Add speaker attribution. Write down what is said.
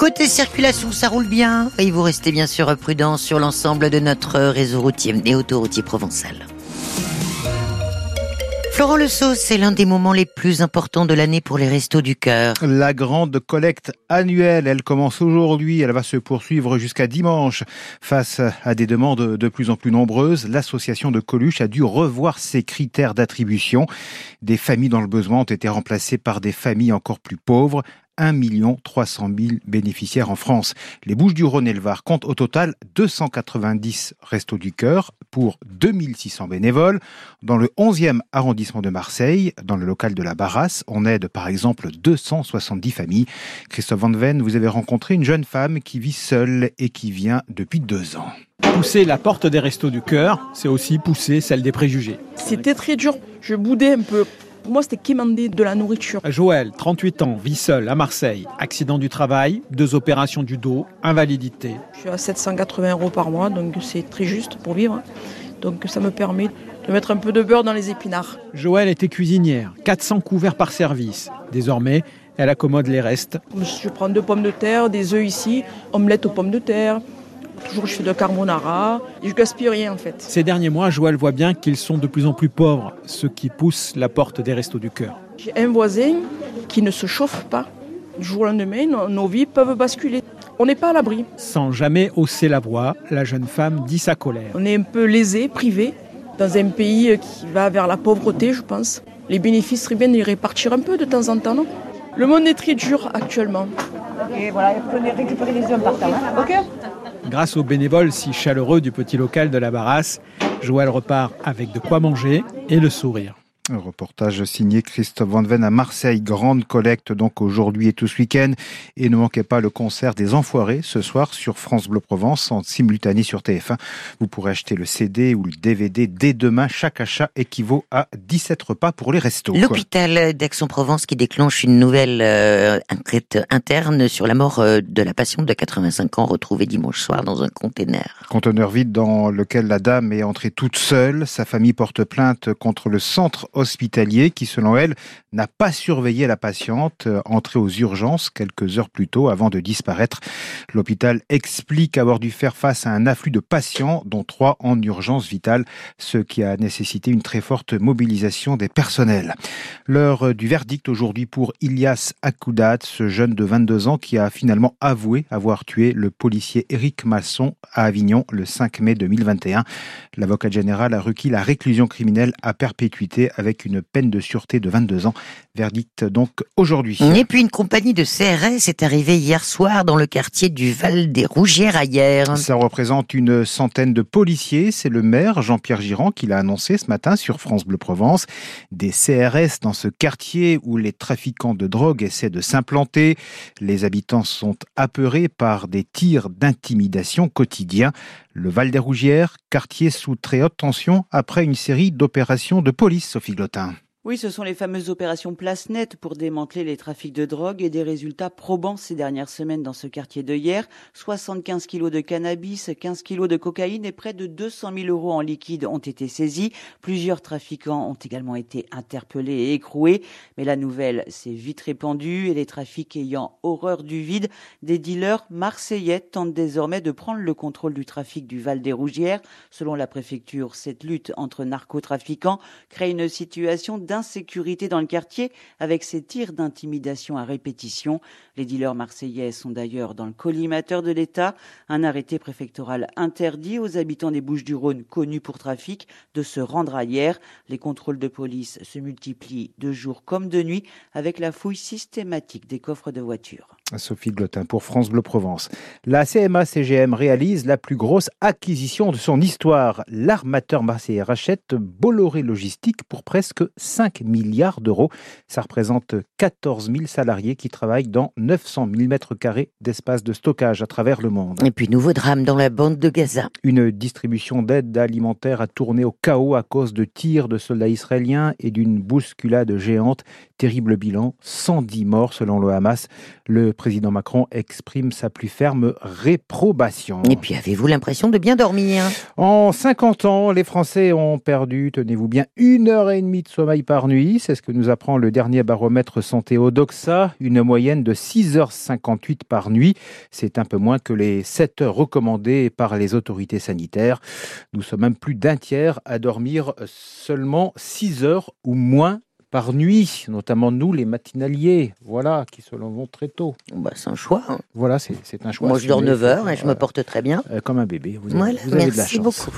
Speaker 1: Côté circulation, ça roule bien et vous restez bien sûr prudent sur l'ensemble de notre réseau routier et autoroutier provençal. Florent Le c'est l'un des moments les plus importants de l'année pour les Restos du Cœur.
Speaker 2: La grande collecte annuelle, elle commence aujourd'hui, elle va se poursuivre jusqu'à dimanche. Face à des demandes de plus en plus nombreuses, l'association de Coluche a dû revoir ses critères d'attribution. Des familles dans le besoin ont été remplacées par des familles encore plus pauvres. 1 300 000 bénéficiaires en France. Les Bouches du Rhône et le Var comptent au total 290 restos du cœur pour 2600 bénévoles. Dans le 11e arrondissement de Marseille, dans le local de la Barrasse, on aide par exemple 270 familles. Christophe Van Ven, vous avez rencontré une jeune femme qui vit seule et qui vient depuis deux ans.
Speaker 3: Pousser la porte des restos du cœur, c'est aussi pousser celle des préjugés.
Speaker 4: C'était très dur. Je boudais un peu. Pour moi, c'était quémander de la nourriture.
Speaker 3: Joël, 38 ans, vit seul à Marseille. Accident du travail, deux opérations du dos, invalidité.
Speaker 4: Je suis à 780 euros par mois, donc c'est très juste pour vivre. Donc ça me permet de mettre un peu de beurre dans les épinards.
Speaker 3: Joël était cuisinière, 400 couverts par service. Désormais, elle accommode les restes.
Speaker 4: Je prends deux pommes de terre, des œufs ici, omelette aux pommes de terre, Toujours, je fais de carbonara. Et je gaspille rien, en fait.
Speaker 3: Ces derniers mois, Joël voit bien qu'ils sont de plus en plus pauvres, ce qui pousse la porte des restos du cœur.
Speaker 4: J'ai un voisin qui ne se chauffe pas. Du jour au lendemain, nos vies peuvent basculer. On n'est pas à l'abri.
Speaker 3: Sans jamais hausser la voix, la jeune femme dit sa colère.
Speaker 4: On est un peu lésé, privé, dans un pays qui va vers la pauvreté, je pense. Les bénéfices seraient bien de les répartir un peu de temps en temps, non? Le monde est très dur actuellement.
Speaker 5: Et voilà, vous pouvez récupérer les hommes par terre. Hein. Ok?
Speaker 3: Grâce aux bénévoles si chaleureux du petit local de la Barrasse, Joël repart avec de quoi manger et le sourire.
Speaker 2: Un reportage signé Christophe Van Ven à Marseille. Grande collecte donc aujourd'hui et tout ce week-end. Et ne manquez pas le concert des Enfoirés ce soir sur France Bleu Provence en simultané sur TF1. Vous pourrez acheter le CD ou le DVD dès demain. Chaque achat équivaut à 17 repas pour les restos.
Speaker 1: L'hôpital d'Aix-en-Provence qui déclenche une nouvelle euh, enquête interne sur la mort euh, de la patiente de 85 ans retrouvée dimanche soir dans un conteneur.
Speaker 2: Conteneur vide dans lequel la dame est entrée toute seule. Sa famille porte plainte contre le centre hospitalier qui, selon elle, n'a pas surveillé la patiente euh, entrée aux urgences quelques heures plus tôt avant de disparaître. L'hôpital explique avoir dû faire face à un afflux de patients, dont trois en urgence vitale, ce qui a nécessité une très forte mobilisation des personnels. L'heure du verdict aujourd'hui pour Ilias Akoudat, ce jeune de 22 ans qui a finalement avoué avoir tué le policier Éric Masson à Avignon le 5 mai 2021. L'avocat général a requis la réclusion criminelle à perpétuité avec une peine de sûreté de 22 ans. Verdict donc aujourd'hui.
Speaker 1: Et puis une compagnie de CRS est arrivée hier soir dans le quartier du Val des Rougières à hier.
Speaker 2: Ça représente une centaine de policiers. C'est le maire Jean-Pierre Girand qui l'a annoncé ce matin sur France Bleu Provence. Des CRS dans ce quartier où les trafiquants de drogue essaient de s'implanter. Les habitants sont apeurés par des tirs d'intimidation quotidiens. Le Val des Rougières, quartier sous très haute tension après une série d'opérations de police, Sophie Glotin.
Speaker 6: Oui, ce sont les fameuses opérations place nette pour démanteler les trafics de drogue et des résultats probants ces dernières semaines dans ce quartier de hier. 75 kilos de cannabis, 15 kilos de cocaïne et près de 200 000 euros en liquide ont été saisis. Plusieurs trafiquants ont également été interpellés et écroués. Mais la nouvelle s'est vite répandue et les trafics ayant horreur du vide, des dealers marseillais tentent désormais de prendre le contrôle du trafic du Val des Rougières. Selon la préfecture, cette lutte entre narcotrafiquants crée une situation d'insécurité dans le quartier avec ces tirs d'intimidation à répétition. Les dealers marseillais sont d'ailleurs dans le collimateur de l'État. Un arrêté préfectoral interdit aux habitants des Bouches-du-Rhône connus pour trafic de se rendre ailleurs. Les contrôles de police se multiplient de jour comme de nuit avec la fouille systématique des coffres de voitures.
Speaker 2: Sophie Glotin pour France Bleu Provence. La CMA-CGM réalise la plus grosse acquisition de son histoire. L'armateur marseillais rachète Bolloré Logistique pour presque 5 milliards d'euros. Ça représente 14 000 salariés qui travaillent dans 900 000 mètres carrés d'espace de stockage à travers le monde.
Speaker 1: Et puis, nouveau drame dans la bande de Gaza.
Speaker 2: Une distribution d'aide alimentaire a tourné au chaos à cause de tirs de soldats israéliens et d'une bousculade géante Terrible bilan, 110 morts selon le Hamas. Le président Macron exprime sa plus ferme réprobation.
Speaker 1: Et puis avez-vous l'impression de bien dormir?
Speaker 2: En 50 ans, les Français ont perdu, tenez-vous bien, une heure et demie de sommeil par nuit. C'est ce que nous apprend le dernier baromètre santé Odoxa, une moyenne de 6h58 par nuit. C'est un peu moins que les 7 heures recommandées par les autorités sanitaires. Nous sommes même plus d'un tiers à dormir seulement 6 heures ou moins par nuit, notamment nous les matinaliers, voilà, qui se levons très tôt.
Speaker 1: Bah, c'est un choix. hein.
Speaker 2: Voilà, c'est un choix.
Speaker 1: Moi, je dors
Speaker 2: assumé.
Speaker 1: 9 heures et je me porte très bien.
Speaker 2: Euh, Comme un bébé, vous avez,
Speaker 1: Voilà,
Speaker 2: vous avez de la
Speaker 1: merci
Speaker 2: chance.
Speaker 1: beaucoup.